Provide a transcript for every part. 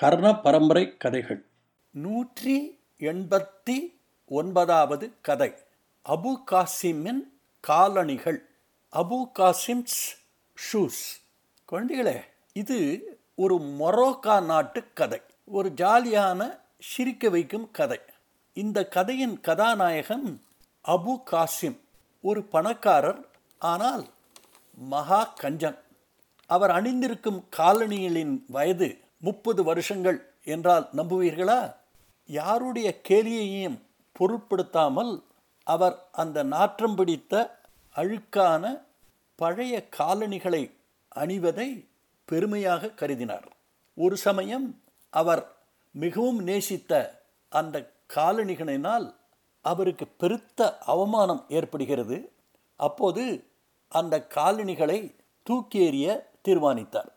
கர்ண பரம்பரை கதைகள் நூற்றி எண்பத்தி ஒன்பதாவது கதை. அபு காசிமின் காலணிகள். அபு காசிம்ஸ் ஷூஸ். குழந்தைகளே இது ஒரு மொரோக்கா நாட்டு கதை. ஒரு ஜாலியான சிரிக்க வைக்கும் கதை. இந்த கதையின் கதாநாயகன் அபு காசிம். ஒரு பணக்காரர் ஆனால் மகா கஞ்சன். அவர் அணிந்திருக்கும் காலணிகளின் வயது முப்பது வருஷங்கள் என்றால் நம்புவீர்களா? யாருடைய கேலியையும் பொருட்படுத்தாமல் அவர் அந்த நாற்றம் பிடித்த அழுக்கான பழைய காலணிகளை அணிவதை பெருமையாக கருதினார். ஒரு சமயம் அவர் மிகவும் நேசித்த அந்த காலணிகளினால் அவருக்கு பெருத்த அவமானம் ஏற்படுகிறது. அப்போது அந்த காலணிகளை தூக்கி எறிய தீர்மானித்தார்.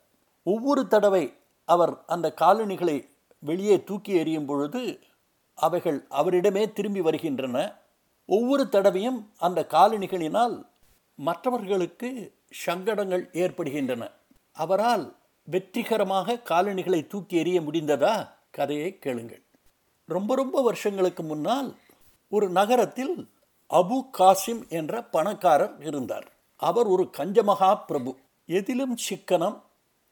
ஒவ்வொரு தடவை அவர் அந்த காலணிகளை வெளியே தூக்கி எறியும் பொழுது அவைகள் அவரிடமே திரும்பி வருகின்றன. ஒவ்வொரு தடவையும் அந்த காலணிகளினால் மற்றவர்களுக்கு சங்கடங்கள் ஏற்படுகின்றன. அவரால் வெற்றிகரமாக காலணிகளை தூக்கி எறிய முடிந்ததா? கதையை கேளுங்கள். ரொம்ப ரொம்ப வருஷங்களுக்கு முன்னால் ஒரு நகரத்தில் அபு காசிம் என்ற பணக்காரர் இருந்தார். அவர் ஒரு கஞ்சமகா பிரபு எதிலும் சிக்கனம்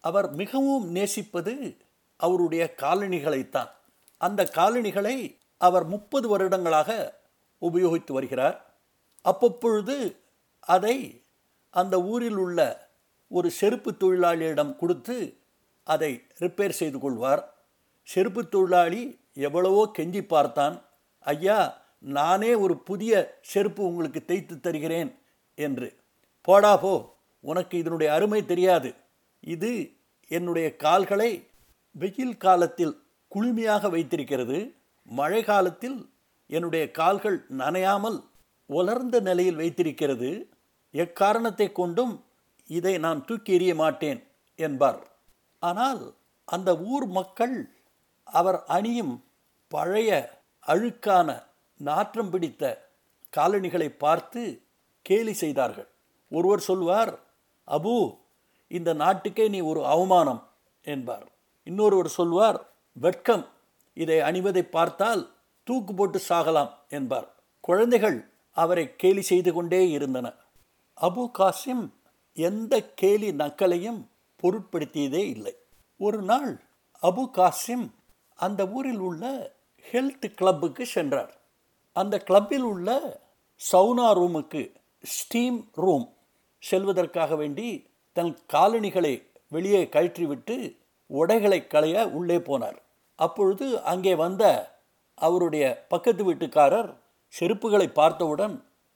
அவர் மிகவும் நேசிப்பது அவருடைய காலணிகளைத்தான். அந்த காலணிகளை அவர் முப்பது வருடங்களாக உபயோகித்து வருகிறார். அப்பப்பொழுது அதை அந்த ஊரில் உள்ள ஒரு செருப்பு தொழிலாளியிடம் கொடுத்து அதை ரிப்பேர் செய்து கொள்வார். செருப்பு தொழிலாளி எவ்வளவோ கெஞ்சி பார்த்தான். ஐயா நானே ஒரு புதிய செருப்பு உங்களுக்கு தைத்து தருகிறேன் என்று. போடா போ. உனக்கு இதனுடைய அருமை தெரியாது. இது என்னுடைய கால்களை வெயில் காலத்தில் குளுமையாக வைத்திருக்கிறது. மழை காலத்தில் என்னுடைய கால்கள் நனையாமல் உலர்ந்த நிலையில் வைத்திருக்கிறது. எக்காரணத்தை கொண்டும் இதை நான் தூக்கி எறிய மாட்டேன் என்பார். ஆனால் அந்த ஊர் மக்கள் அவர் அணியும் பழைய அழுக்கான நாற்றம் பிடித்த காலணிகளை பார்த்து கேலி செய்தார்கள். ஒருவர் சொல்வார் அபு இந்த நாட்டுக்கே நீ ஒரு அவமானம் என்பார். இன்னொருவர் சொல்வார் வெட்கம் இதை அணிவதை பார்த்தால் தூக்கு போட்டு சாகலாம் என்பார். குழந்தைகள் அவரை கேலி செய்து கொண்டே இருந்தன. அபு காசிம் எந்த கேலி நக்கலையும் பொருட்படுத்தியதே இல்லை. ஒரு நாள் அபு காசிம் அந்த ஊரில் உள்ள ஹெல்த் கிளப்புக்கு சென்றார். அந்த கிளப்பில் உள்ள சவுனா ரூமுக்கு ஸ்டீம் ரூம் செல்வதற்காக வேண்டி தன் காலணிகளை வெளியே கழற்றிவிட்டு உடைகளை களைய உள்ளே போனார். அப்பொழுது அங்கே வந்த அவருடைய பக்கத்து வீட்டுக்காரர் செருப்புகளை பார்த்தவுடன்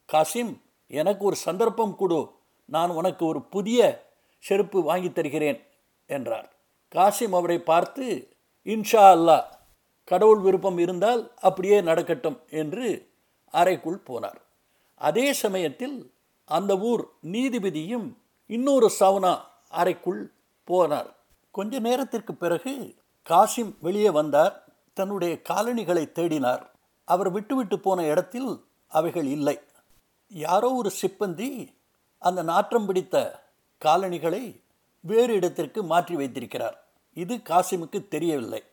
காசிம் எனக்கு ஒரு சந்தர்ப்பம் கொடு. நான் உனக்கு ஒரு புதிய செருப்பு வாங்கி தருகிறேன் என்றார். காசிம் அவரை பார்த்து இன்ஷா அல்லா கடவுள் விருப்பம் இருந்தால் அப்படியே நடக்கட்டும் என்று அறைக்குள் போனார். அதே சமயத்தில் அந்த ஊர் நீதிபதியும் இன்னொரு சவுனா அறைக்குள் போனார். கொஞ்ச நேரத்திற்கு பிறகு காசிம் வெளியே வந்தார். தன்னுடைய காலணிகளை தேடினார். அவர் விட்டுவிட்டு போன இடத்தில் அவைகள் இல்லை. யாரோ ஒரு சிப்பந்தி அந்த நாற்றம் பிடித்த காலணிகளை வேறு இடத்திற்கு மாற்றி வைத்திருக்கிறார். இது காசிமுக்கு தெரியவில்லை.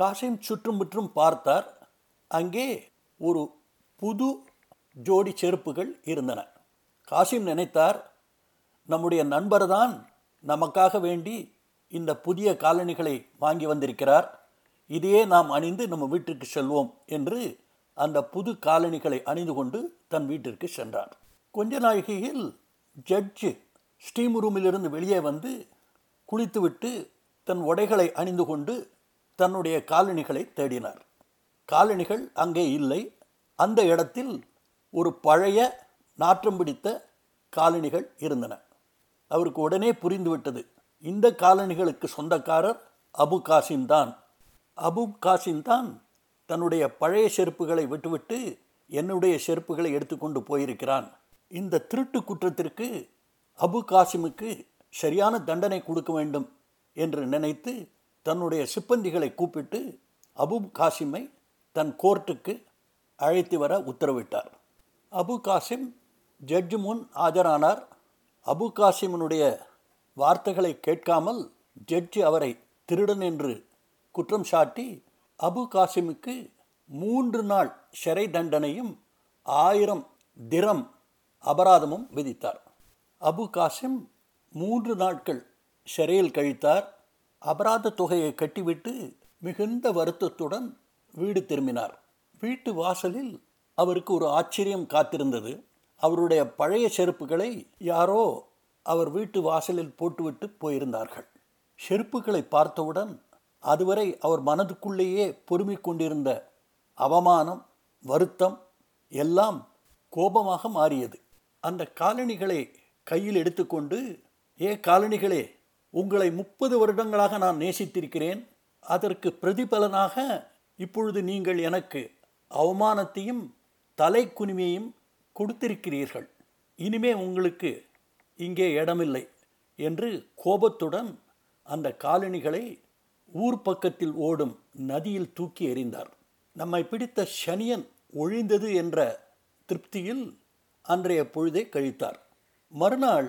காசிம் சுற்றும் முற்றும் பார்த்தார். அங்கே ஒரு புது ஜோடி செருப்புகள் இருந்தன. காசிம் நினைத்தார் நம்முடைய நண்பர் தான் நமக்காக வேண்டி இந்த புதிய காலணிகளை வாங்கி வந்திருக்கிறார். இதையே நாம் அணிந்து நம்ம வீட்டிற்கு செல்வோம் என்று அந்த புது காலணிகளை அணிந்து கொண்டு தன் வீட்டிற்கு சென்றார் கொஞ்ச நாழிகையில் ஜட்ஜு ஸ்டீம் ரூமிலிருந்து வெளியே வந்து குளித்துவிட்டு தன் உடைகளை அணிந்து கொண்டு தன்னுடைய காலணிகளை தேடினார். காலணிகள் அங்கே இல்லை. அந்த இடத்தில் ஒரு பழைய நாற்றம் பிடித்த காலணிகள் இருந்தன. அவருக்கு உடனே புரிந்துவிட்டது. இந்த காலணிகளுக்கு சொந்தக்காரர் அபு காசிம் தான். அபு காசிம் தான் தன்னுடைய பழைய செருப்புகளை விட்டுவிட்டு என்னுடைய செருப்புகளை எடுத்துக்கொண்டு போயிருக்கிறான். இந்த திருட்டு குற்றத்திற்கு அபு காசிமுக்கு சரியான தண்டனை கொடுக்க வேண்டும் என்று நினைத்து தன்னுடைய சிப்பந்திகளை கூப்பிட்டு அபு காசிமை தன் கோர்ட்டுக்கு அழைத்து வர உத்தரவிட்டார். அபு காசிம் ஜட்ஜு முன் ஆஜரானார். அபு காசிமனுடைய வார்த்தைகளை கேட்காமல் ஜட்ஜி அவரை திருடன் என்று குற்றம் சாட்டி அபு காசிமுக்கு மூன்று நாள் சிறை தண்டனையும் ஆயிரம் திரம் அபராதமும் விதித்தார். அபு காசிம் மூன்று நாட்கள் சிறையில் கழித்தார். அபராத தொகையை கட்டிவிட்டு மிகுந்த வருத்தத்துடன் வீடு திரும்பினார். வீட்டு வாசலில் அவருக்கு ஒரு ஆச்சரியம் காத்திருந்தது. அவருடைய பழைய செருப்புகளை யாரோ அவர் வீட்டு வாசலில் போட்டுவிட்டு போயிருந்தார்கள். செருப்புகளை பார்த்தவுடன் அதுவரை அவர் மனதுக்குள்ளேயே பொறுமிக் கொண்டிருந்த அவமானம் வருத்தம் எல்லாம் கோபமாக மாறியது. அந்த காலணிகளை கையில் எடுத்துக்கொண்டு ஏ காலணிகளே உங்களை முப்பது வருடங்களாக நான் நேசித்திருக்கிறேன். அதற்கு பிரதிபலனாக இப்பொழுது நீங்கள் எனக்கு அவமானத்தையும் தலைக்குனிமையும் கொடுத்திருக்கிறீர்கள். இனிமே உங்களுக்கு இங்கே இடமில்லை என்று கோபத்துடன் அந்த காலணிகளை ஊர் பக்கத்தில் ஓடும் நதியில் தூக்கி எறிந்தார். நம்மை பிடித்த சனியன் ஒழிந்தது என்ற திருப்தியில் அன்றைய பொழுதை கழித்தார். மறுநாள்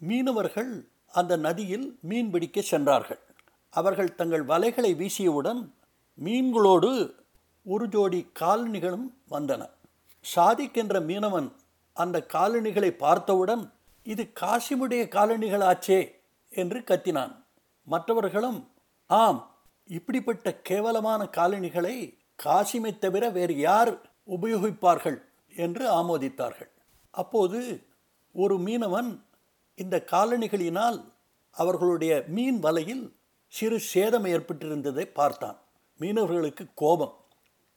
மீனவர்கள் அந்த நதியில் மீன் பிடிக்க சென்றார்கள். அவர்கள் தங்கள் வலைகளை வீசியவுடன் மீன்களோடு ஒரு ஜோடி காலணிகளும் வந்தன. ஷாதிக் என்ற மீனவன் அந்த காலணிகளை பார்த்தவுடன் இது காசிமுடைய காலணிகளாச்சே என்று கத்தினான். மற்றவர்களும் ஆம் இப்படிப்பட்ட கேவலமான காலணிகளை காசிமை தவிர வேறு யார் உபயோகிப்பார்கள் என்று ஆமோதித்தார்கள். அப்போது ஒரு மீனவன் இந்த காலணிகளினால் அவர்களுடைய மீன் வலையில் சிறு சேதம் ஏற்பட்டிருந்ததை பார்த்தான். மீனவர்களுக்கு கோபம்.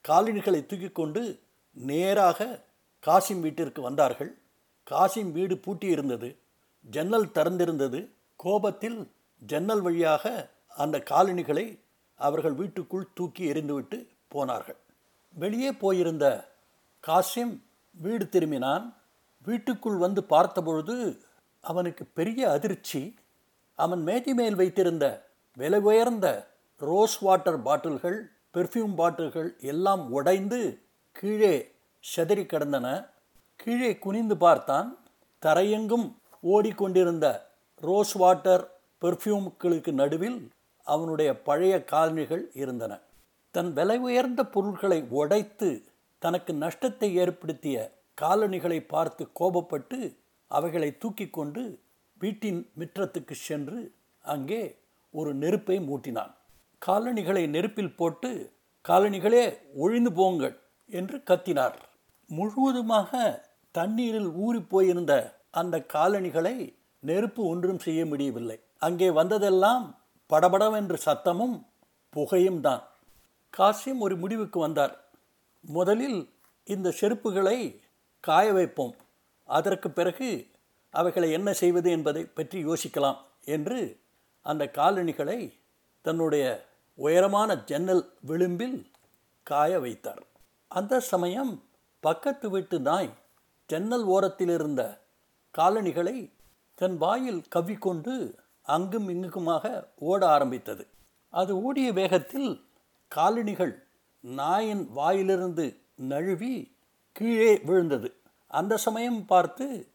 காலணிகளை தூக்கி கொண்டு நேராக காசிம் வீட்டிற்கு வந்தார்கள். காசிம் வீடு பூட்டியிருந்தது. ஜன்னல் திறந்திருந்தது. கோபத்தில் ஜன்னல் வழியாக அந்த காலணிகளை அவர்கள் வீட்டுக்குள் தூக்கி எறிந்துவிட்டு போனார்கள். வெளியே போயிருந்த காசிம் வீடு திரும்பினான். வீட்டுக்குள் வந்து பார்த்தபொழுது அவனுக்கு பெரிய அதிர்ச்சி. அவன் மேஜை மேல் வைத்திருந்த விலை உயர்ந்த ரோஸ் வாட்டர் பாட்டில்கள் பெர்ஃப்யூம் பாட்டில்கள் எல்லாம் உடைந்து கீழே செதறி கிடந்தன. கீழே குனிந்து பார்த்தான் தரையெங்கும் ஓடிக்கொண்டிருந்த ரோஸ் வாட்டர் பெர்ஃப்யூம்களுக்கு நடுவில் அவனுடைய பழைய காலணிகள் இருந்தன. தன் விலை உயர்ந்த பொருட்களை உடைத்து தனக்கு நஷ்டத்தை ஏற்படுத்திய காலணிகளை பார்த்து கோபப்பட்டு அவைகளை தூக்கி கொண்டு வீட்டின் மிற்றத்துக்கு சென்று அங்கே ஒரு நெருப்பை மூட்டினான். காலணிகளை நெருப்பில் போட்டு காலணிகளே ஒழிந்து போங்கள். என்று கத்தினார். முழுவதுமாக தண்ணீரில் ஊறி போயிருந்த அந்த காலணிகளை நெருப்பு ஒன்றும் செய்ய முடியவில்லை. அங்கே வந்ததெல்லாம் படபடவென்று சத்தமும் புகையும் தான். காசிம் ஒரு முடிவுக்கு வந்தார். முதலில் இந்த செருப்புகளை காய வைப்போம். அதற்கு பிறகு அவைகளை என்ன செய்வது என்பதை பற்றி யோசிக்கலாம் என்று அந்த காலணிகளை தன்னுடைய உயரமான ஜன்னல் விளிம்பில் காய வைத்தார். அந்த சமயம் பக்கத்து வீட்டு நாய் ஜன்னல் ஓரத்தில் இருந்த காலணிகளை தன் வாயில் கவ்விக்கொண்டு அங்கும் இங்குக்குமாக ஓட ஆரம்பித்தது. அது ஓடிய வேகத்தில் காலணிகள் நாயின் வாயிலிருந்து நழுவி கீழே விழுந்தது. அந்த சமயம் பார்த்து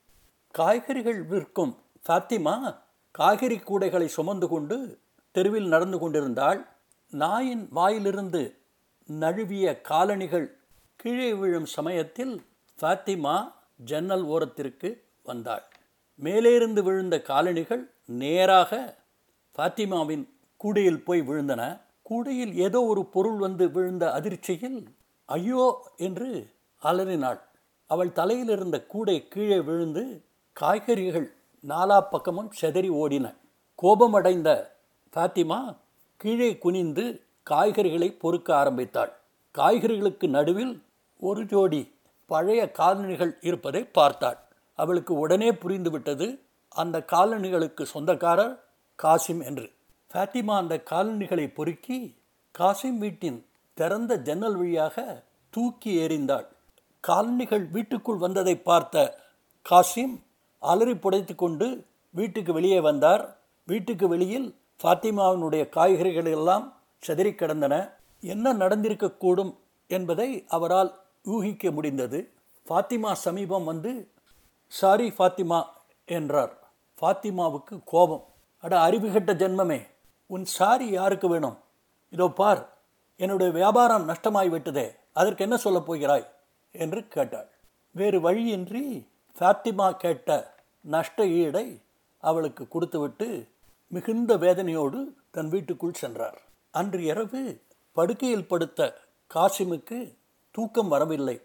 காய்கறிகள் விற்கும் ஃபாத்திமா காய்கறி கூடைகளை சுமந்து கொண்டு தெருவில் நடந்து கொண்டிருந்தாள். நாயின் வாயிலிருந்து நழுவிய காலணிகள் கீழே விழும் சமயத்தில் ஃபாத்திமா ஜன்னல் ஓரத்திற்கு வந்தாள். மேலேருந்து விழுந்த காலணிகள் நேராக ஃபாத்திமாவின் கூடையில் போய் விழுந்தன. கூடையில் ஏதோ ஒரு பொருள் வந்து விழுந்த அதிர்ச்சியில் ஐயோ என்று அலறினாள். அவள் தலையில் இருந்த கூடை கீழே விழுந்து காய்கறிகள் நாலா பக்கமும் செதறி ஓடின. கோபமடைந்த ஃபாத்திமா கீழே குனிந்து காய்கறிகளை பொறுக்க ஆரம்பித்தாள். காய்கறிகளுக்கு நடுவில் ஒரு ஜோடி பழைய காலணிகள் இருப்பதை பார்த்தாள். அவளுக்கு உடனே புரிந்துவிட்டது அந்த காலணிகளுக்கு சொந்தக்காரர் காசிம் என்று. ஃபாத்திமா அந்த காலணிகளை பொறுக்கி காசிம் வீட்டின் திறந்த ஜன்னல் வழியாக தூக்கி எறிந்தாள். காலணிகள் வீட்டுக்குள் வந்ததை பார்த்த காசிம் அலறி புடைத்து கொண்டு வீட்டுக்கு வெளியே வந்தார். வீட்டுக்கு வெளியில் ஃபாத்திமாவினுடைய காய்கறிகள் எல்லாம் செதறி கிடந்தன என்ன நடந்திருக்கக்கூடும் என்பதை அவரால் ஊகிக்க முடிந்தது. ஃபாத்திமா சமீபம் வந்து சாரி ஃபாத்திமா என்றார். ஃபாத்திமாவுக்கு கோபம். அட அறிவுகட்ட ஜென்மமே உன் சாரி யாருக்கு வேணும்? இதோ பார் என்னுடைய வியாபாரம் நஷ்டமாய் விட்டதே அதற்கு என்ன சொல்லப் போகிறாய்? என்று கேட்டாள். வேறு வழியின்றி ஃபாத்திமா கேட்ட நஷ்ட ஈடை அவளுக்கு கொடுத்துவிட்டு மிகுந்த வேதனையோடு தன் வீட்டுக்குள் சென்றார். அன்று இரவு படுக்கையில் படுத்த காசிமுக்கு தூக்கம் வரவில்லை.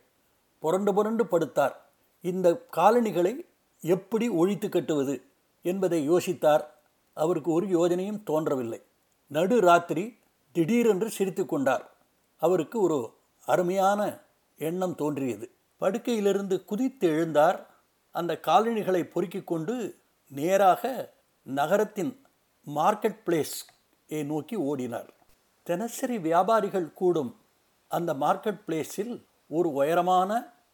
புரண்டு புரண்டு படுத்தார். இந்த காலணிகளை எப்படி ஒழித்து கட்டுவது என்பதை யோசித்தார். அவருக்கு ஒரு யோஜனையும் தோன்றவில்லை. நடு ராத்திரி திடீரென்று சிரித்து கொண்டார். அவருக்கு ஒரு அருமையான எண்ணம் தோன்றியது. படுக்கையிலிருந்து குதித்து எழுந்தார். அந்த காலணிகளை பொறுக்கி கொண்டு நேராக நகரத்தின் மார்க்கெட் பிளேஸ் நோக்கி ஓடினார். தினசரி வியாபாரிகள் கூடும் அந்த மார்க்கெட் பிளேஸில் ஒரு உயரமான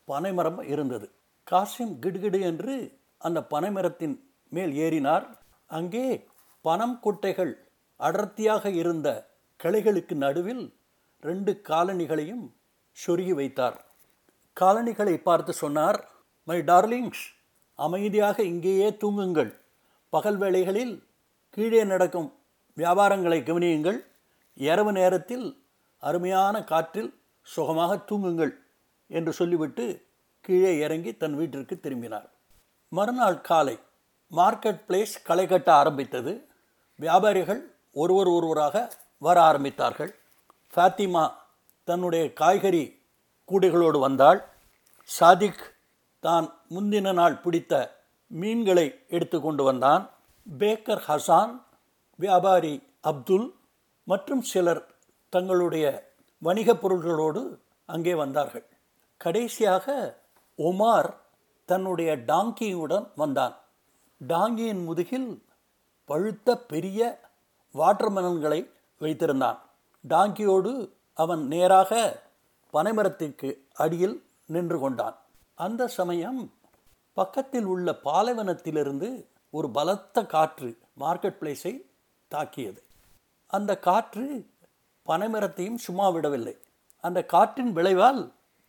பனைமரம் இருந்தது. காசிம் கிடுகிடு என்று அந்த பனைமரத்தின் மேல் ஏறினார். அங்கே பனம் கொட்டைகள் அடர்த்தியாக இருந்த கிளைகளுக்கு நடுவில் ரெண்டு காலணிகளையும் சொருகி வைத்தார். காலணிகளை பார்த்து சொன்னார் மை டார்லிங்ஸ் அமைதியாக இங்கேயே தூங்குங்கள். பகல் வேளைகளில் கீழே நடக்கும் வியாபாரங்களை கவனியுங்கள். இரவு நேரத்தில் அருமையான காற்றில் சுகமாக தூங்குங்கள் என்று சொல்லிவிட்டு கீழே இறங்கி தன் வீட்டிற்கு திரும்பினார். மறுநாள் காலை மார்க்கெட் பிளேஸ் களை கட்ட ஆரம்பித்தது. வியாபாரிகள் ஒருவர் ஒருவராக வர ஆரம்பித்தார்கள். ஃபாத்திமா தன்னுடைய காய்கறி கூடைகளோடு வந்தாள். சாதிக் தான் முந்தின நாள் பிடித்த மீன்களை எடுத்து கொண்டு வந்தான். பேக்கர் ஹசான் வியாபாரி அப்துல் மற்றும் சிலர் தங்களுடைய வணிகப் பொருள்களோடு அங்கே வந்தார்கள். கடைசியாக ஒமார் தன்னுடைய டாங்கியுடன் வந்தான். டாங்கியின் முதுகில் பழுத்த பெரிய வாட்டர்மெலன்களை வைத்திருந்தான். டாங்கியோடு அவன் நேராக பனைமரத்திற்கு அடியில் நின்று கொண்டான். அந்த சமயம் பக்கத்தில் உள்ள பாலைவனத்திலிருந்து ஒரு பலத்த காற்று மார்க்கெட் பிளேஸை தாக்கியது. அந்த காற்று பனைமரத்தையும் சும்மா விடவில்லை. அந்த காற்றின் விளைவால்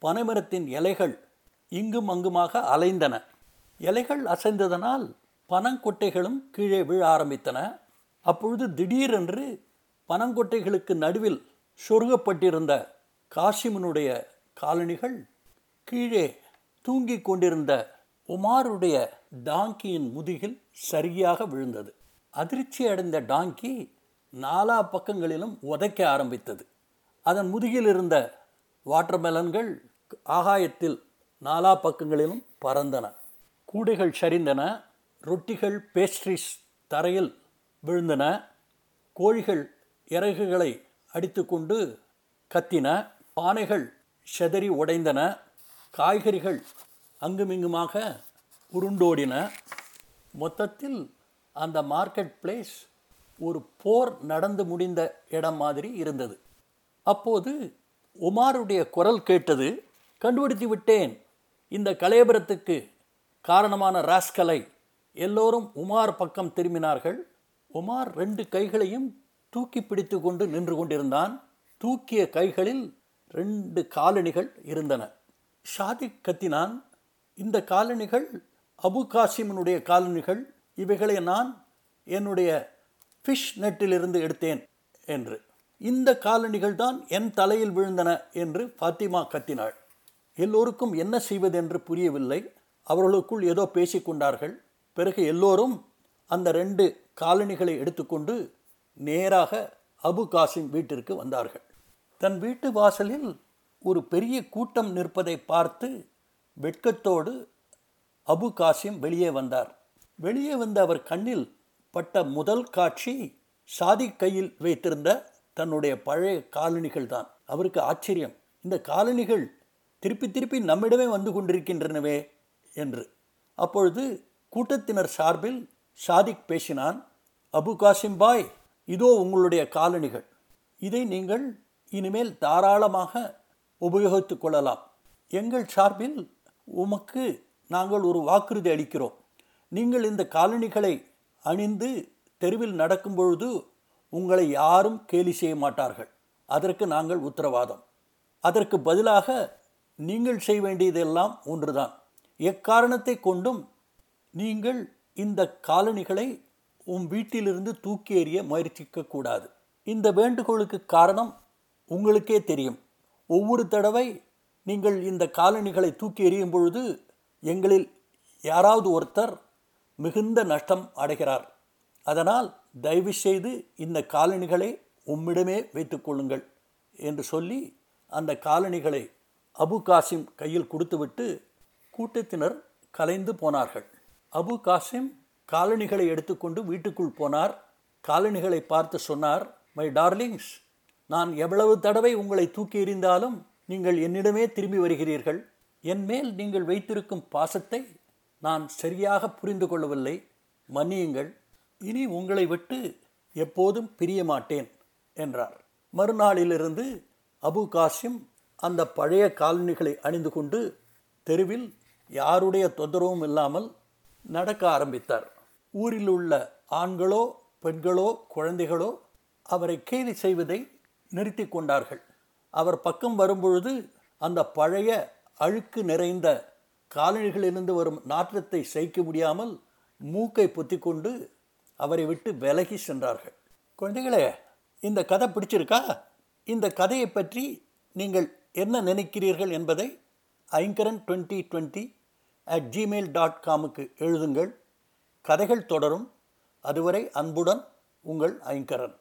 பனைமரத்தின் இலைகள் இங்கும் அங்குமாக அலைந்தன. இலைகள் அசைந்ததனால் பனங்கொட்டைகளும் கீழே விழ ஆரம்பித்தன. அப்பொழுது திடீரென்று பனங்கொட்டைகளுக்கு நடுவில் சொருகப்பட்டிருந்த காசிமனுடைய காலணிகள் கீழே தூங்கிக் கொண்டிருந்த உமாருடைய டாங்கியின் முதுகில் சரியாக விழுந்தது. அதிர்ச்சி அடைந்த டாங்கி நாலா பக்கங்களிலும் உதைக்க ஆரம்பித்தது. அதன் முதுகில் இருந்த வாட்டர்மெலன்கள் ஆகாயத்தில் நாலா பக்கங்களிலும் பறந்தன. கூடைகள் சரிந்தன ரொட்டிகள் பேஸ்ட்ரிஸ் தரையில் விழுந்தன கோழிகள் இறகுகளை அடித்துக்கொண்டு கத்தின பானைகள் செதறி உடைந்தன காய்கறிகள் அங்குமிங்குமாக உருண்டோடின. மொத்தத்தில் அந்த மார்க்கெட் பிளேஸ் ஒரு போர் நடந்து முடிந்த இடம் மாதிரி இருந்தது. அப்போது உமாருடைய குரல் கேட்டது கண்டுபிடித்து விட்டேன். இந்த கலேபரத்துக்கு காரணமான ராஸ்கலை எல்லோரும் உமார் பக்கம் திரும்பினார்கள். உமார் ரெண்டு கைகளையும் தூக்கி பிடித்து கொண்டு நின்று கொண்டிருந்தான். தூக்கிய கைகளில் ரெண்டு காலணிகள் இருந்தன. ஷாதிக் கத்தினான். இந்த காலணிகள் அபு காசிமனுடைய காலணிகள். இவைகளை நான் என்னுடைய ஃபிஷ் நெட்டிலிருந்து எடுத்தேன் என்று. இந்த காலணிகள் தான் என் தலையில் விழுந்தன என்று ஃபாத்திமா கத்தினாள். எல்லோருக்கும் என்ன செய்வதென்று புரியவில்லை. அவர்களுக்குள் ஏதோ பேசிக்கொண்டார்கள் பிறகு எல்லோரும் அந்த ரெண்டு காலணிகளை எடுத்துக்கொண்டு நேராக அபு காசிம் வீட்டிற்கு வந்தார்கள். தன் வீட்டு வாசலில் ஒரு பெரிய கூட்டம் நிற்பதை பார்த்து வெட்கத்தோடு அபு காசிம் வெளியே வந்தார். வெளியே வந்த அவர் கண்ணில் பட்ட முதல் காட்சி சாதி கையில் வைத்திருந்த தன்னுடைய பழைய காலணிகள் தான். அவருக்கு ஆச்சரியம். இந்த காலணிகள் திருப்பி திருப்பி நம்மிடமே வந்து கொண்டிருக்கின்றனவே என்று. அப்பொழுது கூட்டத்தினர் சார்பில் சாதிக் பேசினான் அபு காசிம் பாய் இதோ உங்களுடைய காலணிகள். இதை நீங்கள் இனிமேல் தாராளமாக உபயோகித்து கொள்ளலாம். எங்கள் சார்பில் உமக்கு நாங்கள் ஒரு வாக்குறுதி அளிக்கிறோம். நீங்கள் இந்த காலணிகளை அணிந்து தெருவில் நடக்கும் பொழுது உங்களை யாரும் கேலி செய்ய மாட்டார்கள். அதற்கு நாங்கள் உத்தரவாதம். அதற்கு பதிலாக நீங்கள் செய்ய வேண்டியதெல்லாம் ஒன்றுதான். எக்காரணத்தை கொண்டும் நீங்கள் இந்த காலணிகளை உன் வீட்டிலிருந்து தூக்கி எறிய முயற்சிக்கக்கூடாது இந்த வேண்டுகோளுக்கு காரணம் உங்களுக்கே தெரியும். ஒவ்வொரு தடவை நீங்கள் இந்த காலணிகளை தூக்கி எறியும் பொழுது எங்களில் யாராவது ஒருத்தர் மிகுந்த நஷ்டம் அடைகிறார். அதனால் தயவு செய்து இந்த காலணிகளை உம்மிடமே வைத்துக்கொள்ளுங்கள் என்று சொல்லி அந்த காலணிகளை அபு காசிம் கையில் கொடுத்துவிட்டு கூட்டத்தினர் கலைந்து போனார்கள். அபு காசிம் காலணிகளை எடுத்துக்கொண்டு வீட்டுக்குள் போனார். காலணிகளை பார்த்து சொன்னார் மை டார்லிங்ஸ் நான் எவ்வளவு தடவை உங்களை தூக்கி எறிந்தாலும் நீங்கள் என்னிடமே திரும்பி வருகிறீர்கள். என் மேல் நீங்கள் வைத்திருக்கும் பாசத்தை நான் சரியாக புரிந்து கொள்ளவில்லை. மன்னியுங்கள். இனி உங்களை விட்டு எப்போதும் பிரிய மாட்டேன் என்றார். மறுநாளிலிருந்து அபு காசிம் அந்த பழைய காலனிகளை அணிந்து கொண்டு தெருவில் யாருடைய தொந்தரவும் இல்லாமல் நடக்க ஆரம்பித்தார். ஊரில் உள்ள ஆண்களோ பெண்களோ குழந்தைகளோ அவரை கேலி செய்வதை நிறுத்தி கொண்டார்கள். அவர் பக்கம் வரும்பொழுது அந்த பழைய அழுக்கு நிறைந்த காலணிகளிலிருந்து வரும் நாற்றத்தை சகிக்க முடியாமல் மூக்கை பொத்திக்கொண்டு அவரை விட்டு விலகி சென்றார்கள். குழந்தைகளே இந்த கதை பிடிச்சிருக்கா? இந்த கதையை பற்றி நீங்கள் என்ன நினைக்கிறீர்கள் என்பதை Aingaran twenty twenty at Gmail dot காமுக்கு எழுதுங்கள். கதைகள் தொடரும். அதுவரை அன்புடன் உங்கள் ஐங்கரன்.